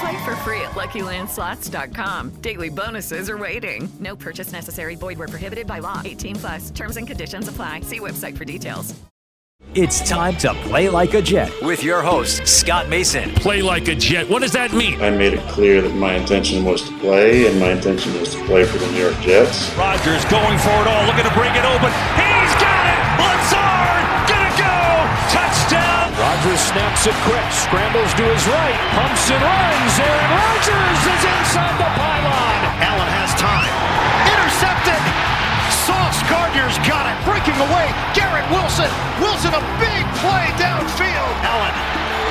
Play for free at LuckyLandSlots.com. Daily bonuses are waiting. No purchase necessary. Void where prohibited by law. 18 plus. Terms and conditions apply. See website for details. It's time to play like a Jet with your host Scott Mason. Play like a Jet. What does that mean? I made it clear that my intention was to play, and my intention was to play for the New York Jets. Rodgers going for it all, looking to bring it open. He's snaps it quick, scrambles to his right, pumps and runs. Aaron Rodgers is inside the pylon. Allen has time. Intercepted. Sauce Gardner's got it. Breaking away. Garrett Wilson. Wilson a big play downfield. Allen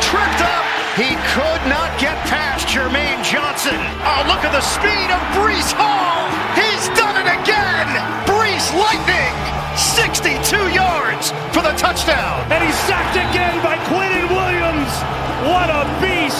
tripped up. He could not get past Jermaine Johnson. Oh, look at the speed of Breece Hall. He's done it again. Breece Lightning. 62 yards for the touchdown. And he's sacked again by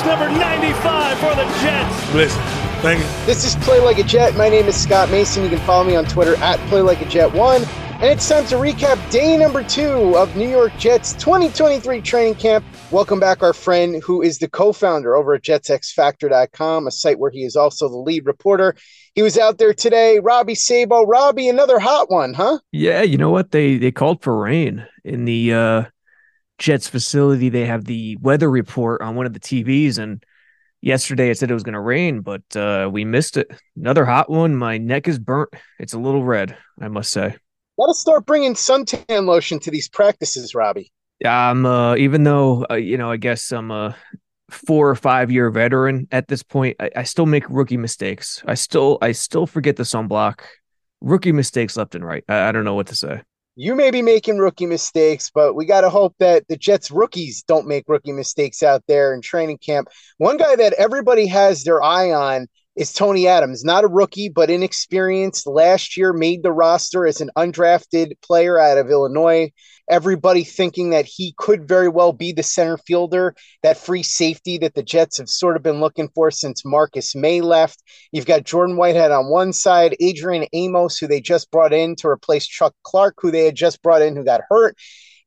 number 95 for the Jets. Listen, thank you. This is Play Like a Jet. My name is Scott Mason. You can follow me on Twitter at Play Like a Jet One. And it's time to recap day number two of New York Jets 2023 training camp. Welcome back, our friend who is the co founder over at JetsXFactor.com, a site where he is also the lead reporter. He was out there today. Robby Sabo. Robby, another hot one, huh? Yeah, you know what? They they called for rain in the uh, Jets facility. They have the weather report on one of the TVs, and yesterday it said it was going to rain, but uh, we missed it. Another hot one. My neck is burnt. It's a little red, I must say. Got to start bringing suntan lotion to these practices, Robby. Yeah, I'm uh, even though uh, you know, I guess I'm a four or five year veteran at this point. I, I still make rookie mistakes. I still I still forget the sunblock. Rookie mistakes left and right. I, I don't know what to say. You may be making rookie mistakes, but we got to hope that the Jets rookies don't make rookie mistakes out there in training camp. One guy that everybody has their eye on is Tony Adams, not a rookie, but inexperienced. Last year made the roster as an undrafted player out of Illinois. Everybody thinking that he could very well be the center fielder, that free safety that the Jets have sort of been looking for since Marcus Maye left. You've got Jordan Whitehead on one side, Adrian Amos, who they just brought in to replace Chuck Clark, who they had just brought in, who got hurt.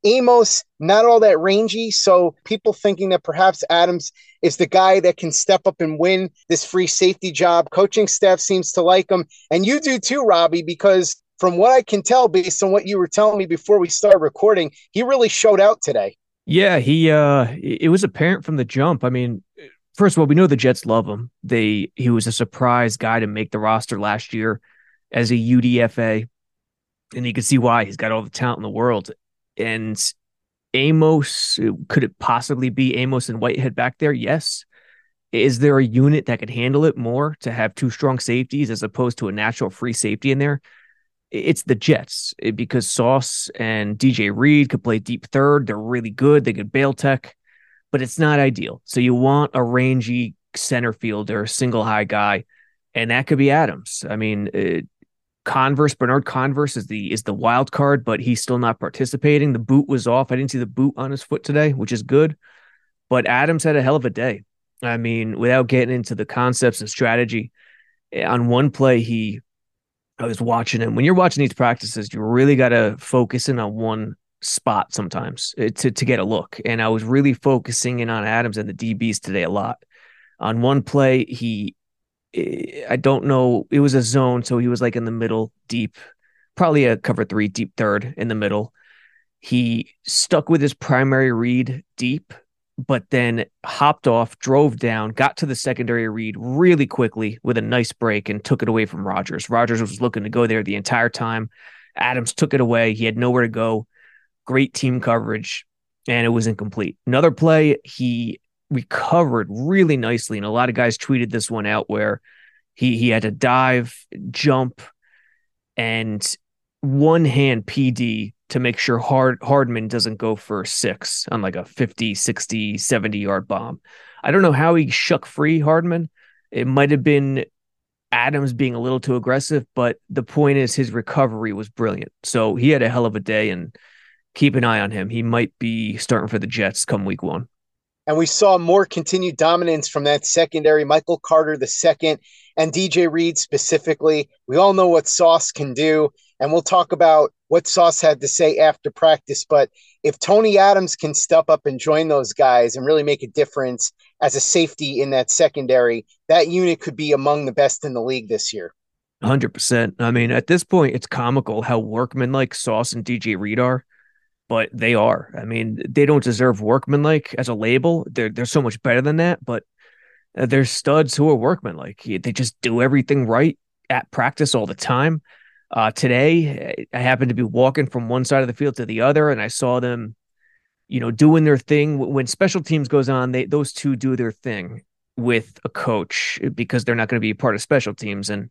Amos, not all that rangy. So people thinking that perhaps Adams is the guy that can step up and win this free safety job. Coaching staff seems to like him. And you do too, Robby, because from what I can tell, based on what you were telling me before we started recording, he really showed out today. Yeah, he uh it was apparent from the jump. I mean, first of all, we know the Jets love him. They he was a surprise guy to make the roster last year as a UDFA. And you can see why he's got all the talent in the world. And Amos, could it possibly be Amos and Whitehead back there? Yes. Is there a unit that could handle it more to have two strong safeties as opposed to a natural free safety in there? It's the Jets eh, because Sauce and DJ Reed could play deep third. They're really good. They could bail tech, but it's not ideal. So you want a rangy center fielder, a single high guy, and that could be Adams. I mean, it, Converse, Bernard Converse is the is the wild card, but he's still not participating. The boot was off. I didn't see the boot on his foot today, which is good. But Adams had a hell of a day. I mean, without getting into the concepts and strategy, eh, on one play he I was watching him. When you're watching these practices, you really got to focus in on one spot sometimes eh, to to get a look. And I was really focusing in on Adams and the DBs today a lot. On one play, he I don't know. It was a zone, so he was like in the middle, deep, probably a cover three, deep third in the middle. He stuck with his primary read deep, but then hopped off, drove down, got to the secondary read really quickly with a nice break and took it away from Rodgers. Rodgers was looking to go there the entire time. Adams took it away. He had nowhere to go. great team coverage, and it was incomplete. Another play, he recovered really nicely, and a lot of guys tweeted this one out where he he had to dive, jump, and one hand PD to make sure Hard Hardman doesn't go for six on like a 50, 60, 70 yard bomb. I don't know how he shook free Hardman. It might have been Adams being a little too aggressive, but the point is his recovery was brilliant. So he had a hell of a day and keep an eye on him. He might be starting for the Jets come week one. And we saw more continued dominance from that secondary. Michael Carter, the second, and DJ Reed specifically. We all know what Sauce can do, and we'll talk about what Sauce had to say after practice. But if Tony Adams can step up and join those guys and really make a difference as a safety in that secondary, that unit could be among the best in the league this year. 100%. I mean, at this point, it's comical how workmanlike Sauce and DJ Reed are, but they are. I mean, they don't deserve workmanlike as a label. They're, they're so much better than that, but uh, they're studs who are workmanlike. They just do everything right at practice all the time. Uh, today, I happened to be walking from one side of the field to the other, and I saw them, you know, doing their thing. When special teams goes on, they those two do their thing with a coach because they're not going to be part of special teams, and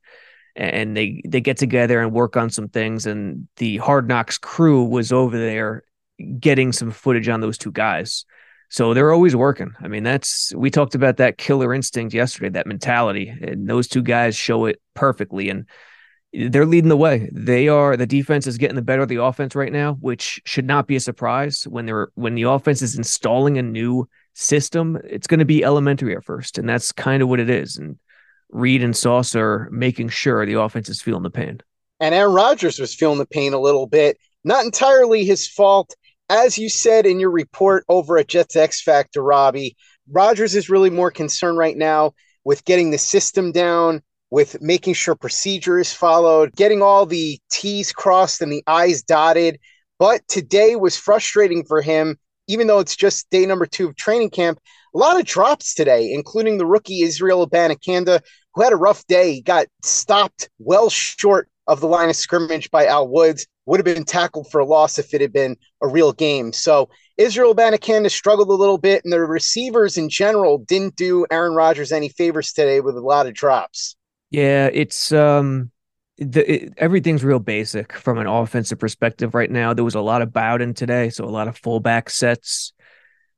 and they they get together and work on some things. And the Hard Knocks crew was over there getting some footage on those two guys. So they're always working. I mean, that's we talked about that killer instinct yesterday, that mentality, and those two guys show it perfectly. And they're leading the way. They are the defense is getting the better of the offense right now, which should not be a surprise when they're when the offense is installing a new system. It's going to be elementary at first, and that's kind of what it is. And Reed and Sauce are making sure the offense is feeling the pain. And Aaron Rodgers was feeling the pain a little bit. Not entirely his fault. As you said in your report over at Jets X Factor, Robby, Rodgers is really more concerned right now with getting the system down, with making sure procedure is followed, getting all the T's crossed and the I's dotted. But today was frustrating for him, even though it's just day number two of training camp. A lot of drops today, including the rookie Israel Abanikanda, who had a rough day. Got stopped well short of the line of scrimmage by Al Woods. Would have been tackled for a loss if it had been a real game. So Israel Abanikanda struggled a little bit, and the receivers in general didn't do Aaron Rodgers any favors today with a lot of drops. Yeah, it's um the it, everything's real basic from an offensive perspective right now. There was a lot of Bawden today, so a lot of fullback sets,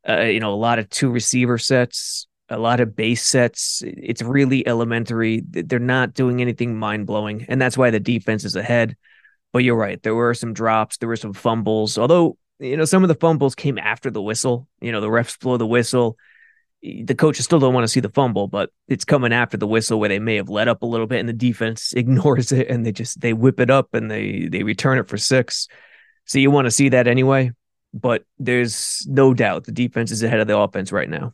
uh, you know, a lot of two receiver sets, a lot of base sets. It's really elementary. They're not doing anything mind blowing, and that's why the defense is ahead. But you're right. There were some drops. There were some fumbles. Although you know some of the fumbles came after the whistle. You know the refs blow the whistle the coaches still don't want to see the fumble, but it's coming after the whistle where they may have let up a little bit and the defense ignores it and they just they whip it up and they they return it for six. So you want to see that anyway, but there's no doubt the defense is ahead of the offense right now.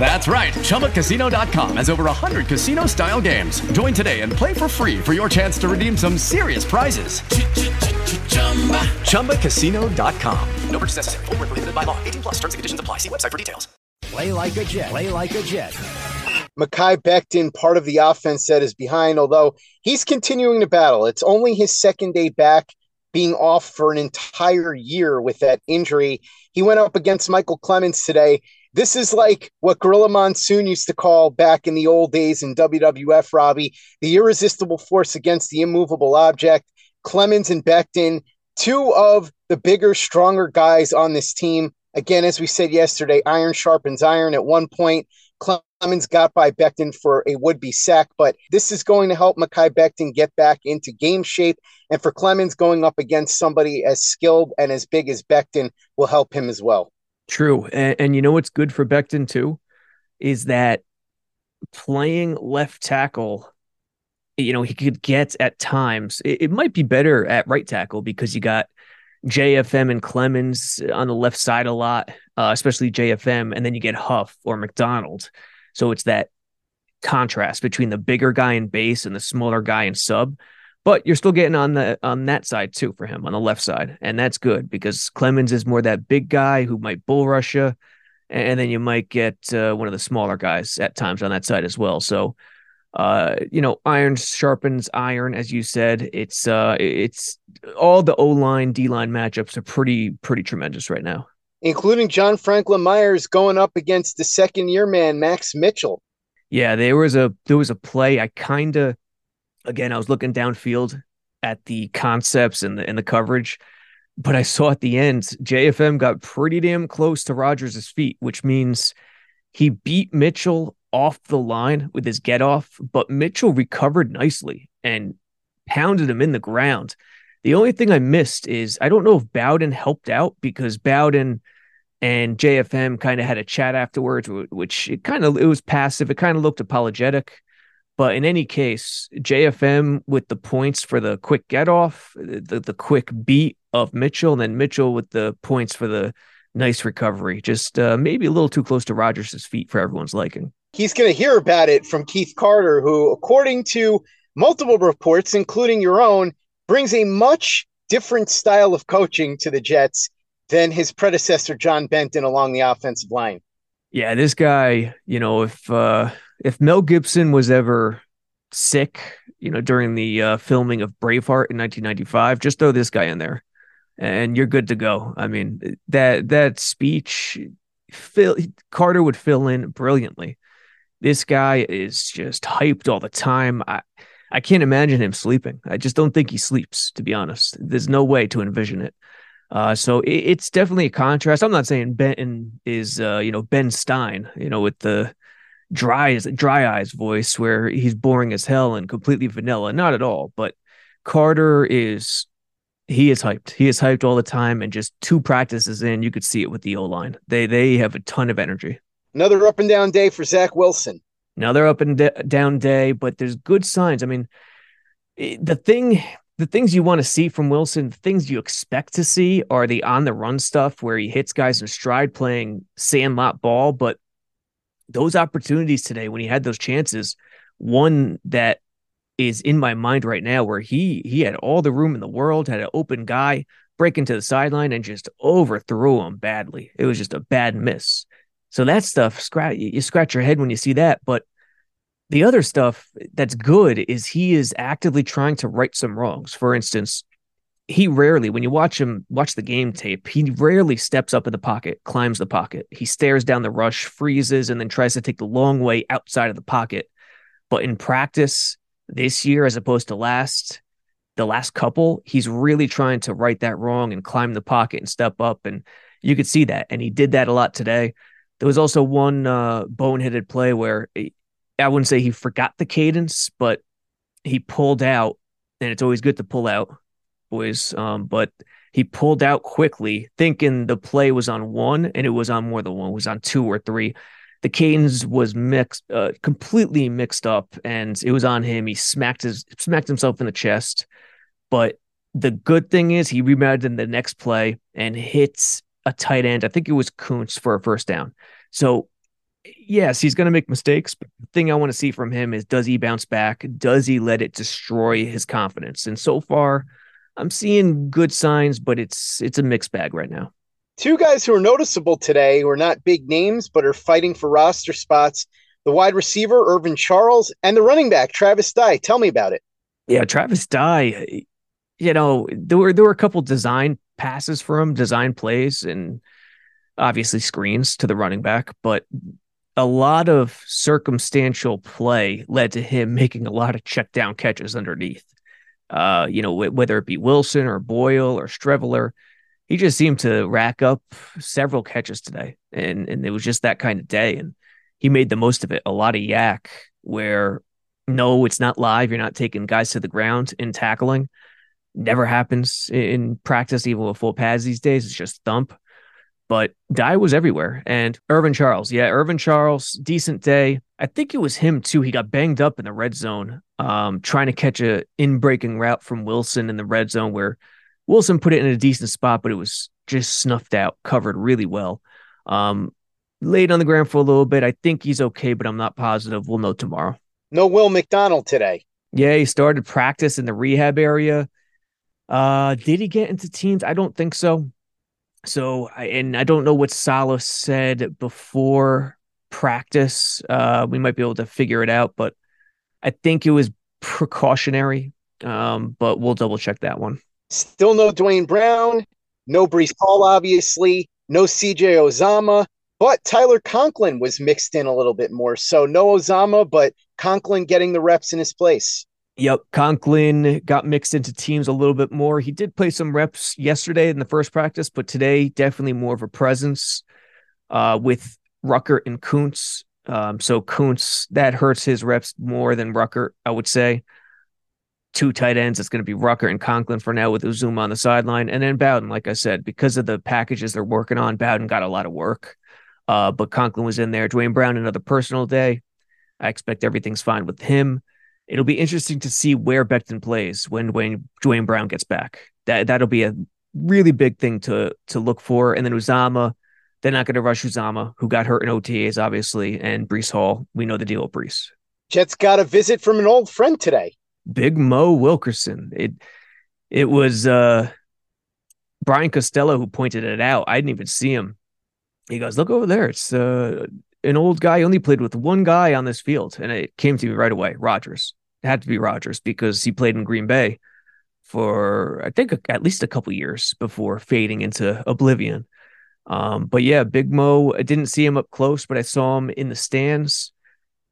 That's right. ChumbaCasino.com has over 100 casino style games. Join today and play for free for your chance to redeem some serious prizes. ChumbaCasino.com. No purchase necessary. Full prohibited by law. 18 plus terms and conditions apply. See website for details. Play like a Jet. Play like a Jet. Mekhi Becton, part of the offense that is behind, although he's continuing to battle. It's only his second day back being off for an entire year with that injury. He went up against Michael Clemons today. This is like what Gorilla Monsoon used to call back in the old days in WWF, Robby, the irresistible force against the immovable object. Clemons and Becton, two of the bigger, stronger guys on this team. Again, as we said yesterday, iron sharpens iron. At one point, Clemons got by Becton for a would be sack, but this is going to help Mekhi Becton get back into game shape. And for Clemons, going up against somebody as skilled and as big as Becton will help him as well. True. And, and you know what's good for Becton, too, is that playing left tackle, you know, he could get at times, it, it might be better at right tackle because you got JFM and Clemons on the left side a lot, uh, especially JFM, and then you get Huff or McDonald. So it's that contrast between the bigger guy in base and the smaller guy in sub. But you're still getting on the on that side too for him on the left side, and that's good because Clemons is more that big guy who might bull rush you, and then you might get uh, one of the smaller guys at times on that side as well. So uh, you know, iron sharpens iron, as you said. It's uh, it's all the O line, D line matchups are pretty pretty tremendous right now, including John Franklin Myers going up against the second year man Max Mitchell. Yeah, there was a there was a play. I kind of again, I was looking downfield at the concepts and the and the coverage, but I saw at the end JFM got pretty damn close to Rodgers' feet, which means he beat Mitchell off the line with his get off, but Mitchell recovered nicely and pounded him in the ground. The only thing I missed is I don't know if Bawden helped out because Bawden and JFM kind of had a chat afterwards, which it kind of it was passive. It kind of looked apologetic. But in any case, JFM with the points for the quick get off, the, the quick beat of Mitchell, and then Mitchell with the points for the nice recovery. Just uh, maybe a little too close to Rodgers' feet for everyone's liking he's going to hear about it from Keith Carter, who, according to multiple reports, including your own, brings a much different style of coaching to the Jets than his predecessor, John Benton, along the offensive line. Yeah, this guy, you know, if uh, if Mel Gibson was ever sick, you know, during the uh, filming of Braveheart in 1995, just throw this guy in there, and you're good to go. I mean, that that speech, Phil Carter would fill in brilliantly. This guy is just hyped all the time. I, I can't imagine him sleeping. I just don't think he sleeps, to be honest. There's no way to envision it. Uh, so it, it's definitely a contrast. I'm not saying Benton is, uh, you know, Ben Stein, you know, with the dry as dry eyes voice where he's boring as hell and completely vanilla. Not at all. But Carter is he is hyped. He is hyped all the time, and just two practices in, you could see it with the O line. They they have a ton of energy. Another up and down day for Zach Wilson. Another up and down day, but there's good signs. I mean, eh, the thing, the things you want to see from Wilson, the things you expect to see are the on the run stuff where he hits guys in stride playing sandlot ball. But those opportunities today, when he had those chances, one that is in my mind right now where he he had all the room in the world, had an open guy break into the sideline and just overthrew him badly. It was just a bad miss. So that stuff, scratch you scratch your head when you see that. But the other stuff that's good is he is actively trying to right some wrongs. For instance, he rarely, when you watch him watch the game tape, he rarely steps up in the pocket, climbs the pocket. He stares down the rush, freezes, and then tries to take the long way outside of the pocket. But in practice this year, as opposed to last, the last couple, he's really trying to right that wrong and climb the pocket and step up. And you could see that. And he did that a lot today. There was also one uh, boneheaded play where he, I wouldn't say he forgot the cadence, but he pulled out, and it's always good to pull out, boys. Um, but he pulled out quickly, thinking the play was on one, and it was on more than one. It was on two or three. The cadence was mixed, uh, completely mixed up, and it was on him. He smacked his smacked himself in the chest. But the good thing is he rebounded in the next play and hits a tight end. I think it was Kuntz for a first down. So, yes, he's going to make mistakes. But the thing I want to see from him is does he bounce back? Does he let it destroy his confidence? And so far, I'm seeing good signs, but it's it's a mixed bag right now. Two guys who are noticeable today, who are not big names, but are fighting for roster spots. The wide receiver, Irvin Charles, and the running back, Travis Dye. Tell me about it. Yeah, Travis Dye, you know, there were there were a couple design passes for him, design plays, and obviously screens to the running back, but a lot of circumstantial play led to him making a lot of check down catches underneath. Uh, you know, whether it be Wilson or Boyle or Streveler, he just seemed to rack up several catches today, and and it was just that kind of day. And he made the most of it. A lot of yak where no, it's not live. You're not taking guys to the ground in tackling. Never happens in practice, even with full pads these days. It's just thump. But Dye was everywhere. And Irvin Charles, yeah, Irvin Charles, decent day. I think it was him too. He got banged up in the red zone, um, trying to catch a in breaking route from Wilson in the red zone where Wilson put it in a decent spot, but it was just snuffed out, covered really well. Um, laid on the ground for a little bit. I think he's okay, but I'm not positive. We'll know tomorrow. No Will McDonald today. Yeah, he started practice in the rehab area. Uh, did he get into teams? I don't think so. So, and I don't know what Saleh said before practice. Uh, we might be able to figure it out, but I think it was precautionary. Um, but we'll double check that one. Still no Duane Brown, no Breece Hall, obviously, no CJ Uzomah, but Tyler Conklin was mixed in a little bit more. So no Uzomah, but Conklin getting the reps in his place. Yep, Conklin got mixed into teams a little bit more. He did play some reps yesterday in the first practice, but today definitely more of a presence uh, with Ruckert and Kuntz. Um, so Kuntz that hurts his reps more than Rucker, I would say two tight ends. It's going to be Rucker and Conklin for now with Uzomah on the sideline. And then Bawden, like I said, because of the packages they're working on, Bawden got a lot of work. Uh, but Conklin was in there. Duane Brown, another personal day. I expect everything's fine with him. It'll be interesting to see where Becton plays when Dwayne, Duane Brown gets back. That that'll be a really big thing to to look for. And then Uzomah, they're not going to rush Uzomah, who got hurt in OTAs, obviously, and Breece Hall. We know the deal with Breece. Jets got a visit from an old friend today. Big Mo Wilkerson. It it was uh Brian Costello who pointed it out. I didn't even see him. He goes, "Look over there. It's uh, an old guy. Only played with one guy on this field." And it came to me right away. Rodgers. It had to be Rodgers because he played in Green Bay for I think at least a couple years before fading into oblivion. Um, but yeah, Big Mo. I didn't see him up close, but I saw him in the stands.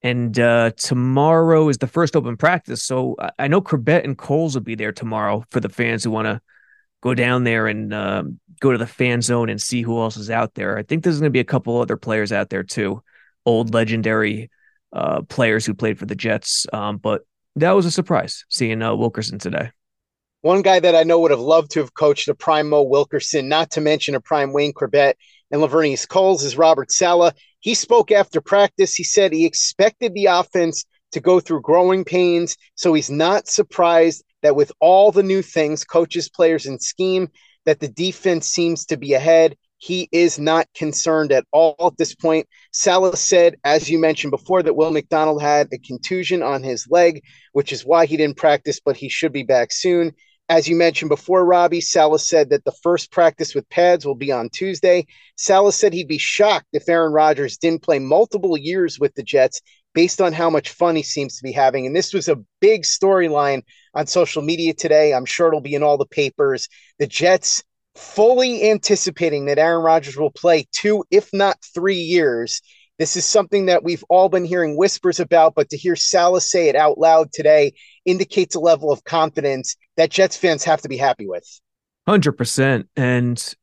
And uh, tomorrow is the first open practice. So I know Chrebet and Coles will be there tomorrow for the fans who want to go down there and um, go to the fan zone and see who else is out there. I think there's going to be a couple other players out there too, old legendary uh, players who played for the Jets. Um, but that was a surprise seeing uh, Wilkerson today. One guy that I know would have loved to have coached a prime Mo Wilkerson, not to mention a prime Wayne Chrebet and Laveranues Coles, is Robert Saleh. He spoke after practice. He said he expected the offense to go through growing pains. So he's not surprised that with all the new things, coaches, players, and scheme, that the defense seems to be ahead. He is not concerned at all at this point. Saleh said, as you mentioned before, that Will McDonald had a contusion on his leg, which is why he didn't practice, but he should be back soon. As you mentioned before, Robby, Saleh said that the first practice with pads will be on Tuesday. Saleh said he'd be shocked if Aaron Rodgers didn't play multiple years with the Jets based on how much fun he seems to be having. And this was a big storyline on social media today. I'm sure it'll be in all the papers. The Jets fully anticipating that Aaron Rodgers will play two, if not three years. This is something that we've all been hearing whispers about, but to hear Saleh say it out loud today indicates a level of confidence that Jets fans have to be happy with. 100%. And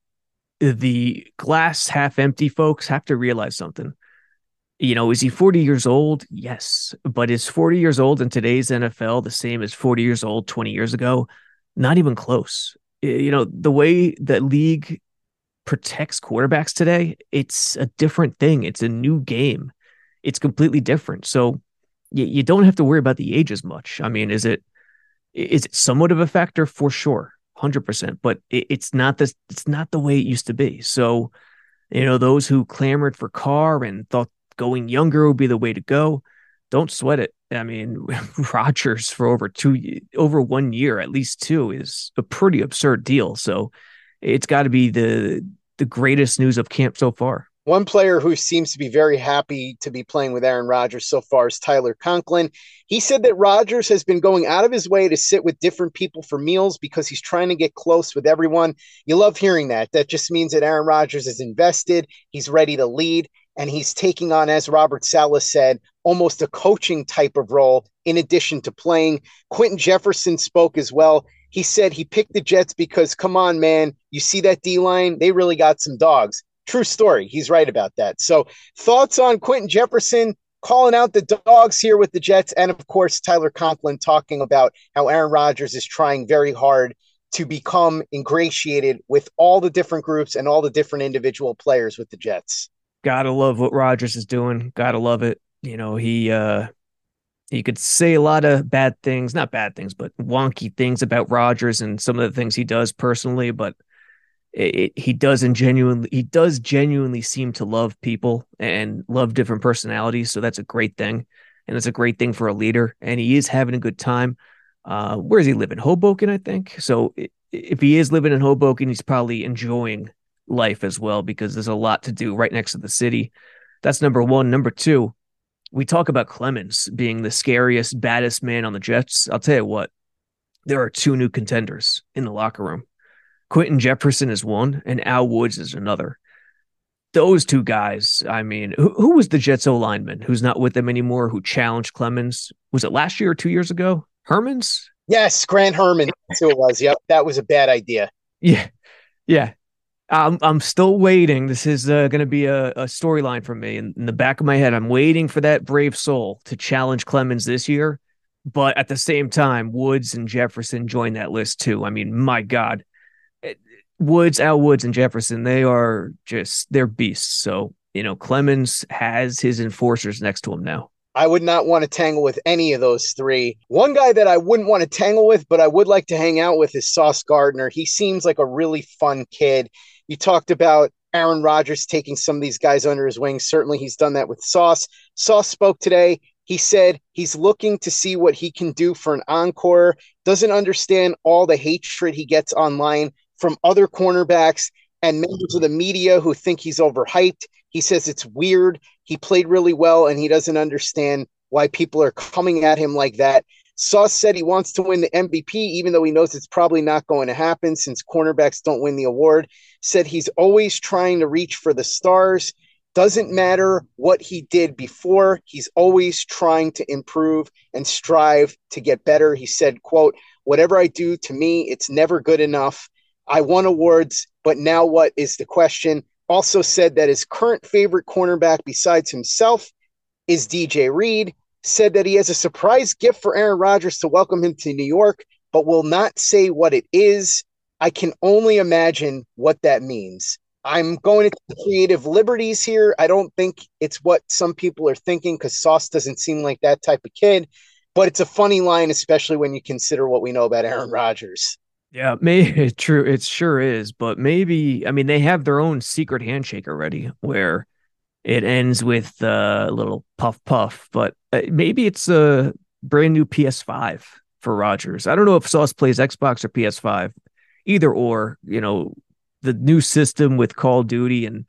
the glass half empty folks have to realize something. You know, is he 40 years old? Yes. But is 40 years old in today's NFL the same as 40 years old 20 years ago? Not even close. You know, the way that league protects quarterbacks today, it's a different thing. It's a new game. It's completely different. So you, you don't have to worry about the age as much. I mean, is it is it somewhat of a factor for sure, hundred percent, but it, it's not this. It's not the way it used to be. So, you know, those who clamored for Carr and thought going younger would be the way to go, don't sweat it. I mean, Rodgers for over two, over one year, at least two, is a pretty absurd deal. So, it's got to be the the greatest news of camp so far. One player who seems to be very happy to be playing with Aaron Rodgers so far is Tyler Conklin. He said that Rodgers has been going out of his way to sit with different people for meals because he's trying to get close with everyone. You love hearing that. That just means that Aaron Rodgers is invested, he's ready to lead, and he's taking on, as Robert Saleh said, almost a coaching type of role in addition to playing. Quinton Jefferson spoke as well. He said he picked the Jets because, come on, man, you see that D line? They really got some dogs. True story. He's right about that. So, thoughts on Quinton Jefferson calling out the dogs here with the Jets, and of course, Tyler Conklin talking about how Aaron Rodgers is trying very hard to become ingratiated with all the different groups and all the different individual players with the Jets. Gotta love what Rodgers is doing. Gotta love it. You know, he uh he could say a lot of bad things, not bad things, but wonky things about Rodgers and some of the things he does personally, but it, he doesn't genuinely he does genuinely seem to love people and love different personalities so that's a great thing. And it's a great thing for a leader and he is having a good time. Uh where does he live in hoboken i think. So if he is living in hoboken he's probably enjoying life as well because there's a lot to do right next to the city. That's number one. Number two we talk about clemons being the scariest baddest man on the jets. I'll tell you what there are two new contenders in the locker room Quinton Jefferson is one, and Al Woods is another. Those two guys, I mean, who, who was the Jets O lineman who's not with them anymore, who challenged Clemons? Was it last year or two years ago? Hermanns? Yes, Grant Hermanns. That's who it was. Yep, that was a bad idea. Yeah, yeah. I'm I'm still waiting. This is uh, going to be a, a storyline for me in, in the back of my head. I'm waiting for that brave soul to challenge Clemons this year, but at the same time, Woods and Jefferson join that list too. I mean, my God, Woods, Al Woods, and Jefferson, they are just they're beasts. So, you know, Clemons has his enforcers next to him now. I would not want to tangle with any of those three. One guy that I wouldn't want to tangle with, but I would like to hang out with is Sauce Gardner. He seems like a really fun kid. You talked about Aaron Rodgers taking some of these guys under his wing. Certainly, he's done that with Sauce. Sauce spoke today. He said he's looking to see what he can do for an encore, doesn't understand all the hatred he gets online from other cornerbacks and members of the media who think he's overhyped. He says it's weird. He played really well and he doesn't understand why people are coming at him like that. Sauce said he wants to win the MVP, even though he knows it's probably not going to happen since cornerbacks don't win the award. Said he's always trying to reach for the stars. Doesn't matter what he did before, he's always trying to improve and strive to get better. He said, quote, whatever I do to me, it's never good enough. I won awards, but now what is the question? Also said that his current favorite cornerback besides himself is DJ Reed. Said that he has a surprise gift for Aaron Rodgers to welcome him to New York, but will not say what it is. I can only imagine what that means. I'm going to creative liberties here. I don't think it's what some people are thinking because Sauce doesn't seem like that type of kid, but it's a funny line, especially when you consider what we know about Aaron Rodgers. Yeah, maybe true. It sure is, but maybe I mean they have their own secret handshake already, where it ends with a little puff puff. But uh, maybe it's a brand new PS5 for Rodgers. I don't know if Sauce plays Xbox or PS5, either or. You know, the new system with Call of Duty, and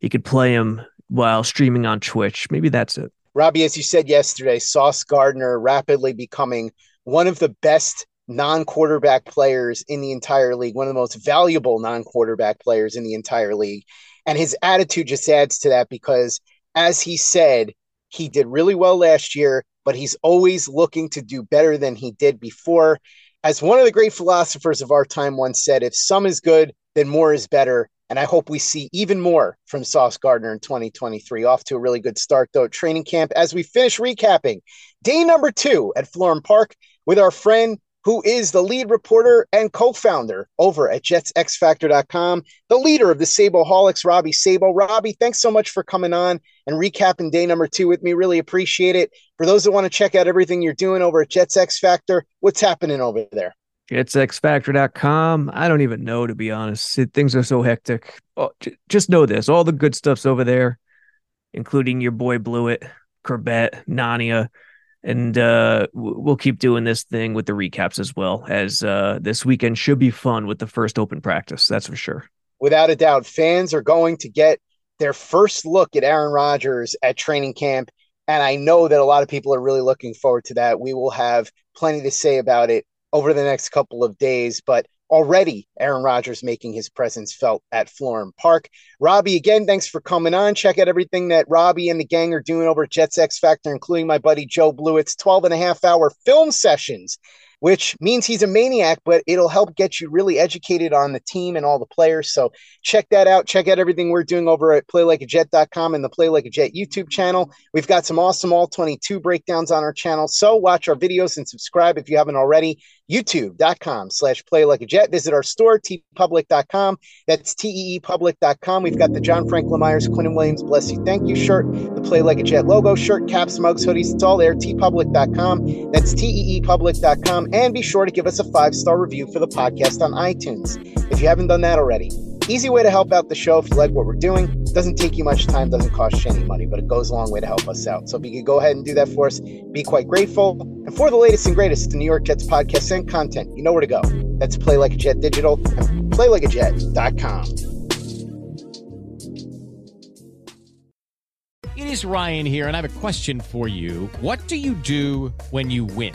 he could play him while streaming on Twitch. Maybe that's it. Robby, as you said yesterday, Sauce Gardner rapidly becoming one of the best non-quarterback players in the entire league, one of the most valuable non-quarterback players in the entire league. And his attitude just adds to that because as he said, he did really well last year, but he's always looking to do better than he did before. As one of the great philosophers of our time once said, if some is good, then more is better. And I hope we see even more from Sauce Gardner in 2023. Off to a really good start, though, training camp as we finish recapping day number two at Florham Park with our friend who is the lead reporter and co-founder over at jetsxfactor.com, the leader of the Sableholics, Robby Sabo. Robby, thanks so much for coming on and recapping day number two with me. Really appreciate it. For those that want to check out everything you're doing over at Jets X Factor, what's happening over there? JetsXFactor.com. I don't even know, to be honest. Things are so hectic. Oh, j- just know this all the good stuff's over there, including your boy Blewett, Corbett, Nania and uh, we'll keep doing this thing with the recaps as well as uh, this weekend should be fun with the first open practice. That's for sure. Without a doubt, fans are going to get their first look at Aaron Rodgers at training camp. And I know that a lot of people are really looking forward to that. We will have plenty to say about it over the next couple of days. But already Aaron Rodgers making his presence felt at Florham Park. Robby, again, thanks for coming on. Check out everything that Robby and the gang are doing over Jets X Factor, including my buddy Joe Blewett's 12 and a half hour film sessions which means he's a maniac, but it'll help get you really educated on the team and all the players. So check that out. Check out everything we're doing over at playlikeajet.com and the Play Like a Jet YouTube channel. We've got some awesome all 22 breakdowns on our channel. So watch our videos and subscribe if you haven't already. YouTube.com slash play like a jet. Visit our store, teepublic.com. That's teepublic.com. We've got the John Franklin Myers, Quinn Williams, bless you, thank you shirt, the Play Like a Jet logo shirt, caps, mugs, hoodies. It's all there. teepublic.com. That's teepublic.com. And be sure to give us a five star review for the podcast on iTunes if you haven't done that already. Easy way to help out the show if you like what we're doing. Doesn't take you much time, doesn't cost you any money, but it goes a long way to help us out. So if you could go ahead and do that for us, be quite grateful. And for the latest and greatest the New York Jets podcast and content, you know where to go. That's Play Like a Jet Digital playlikeajet.com. It is Ryan here, and I have a question for you. What do you do when you win?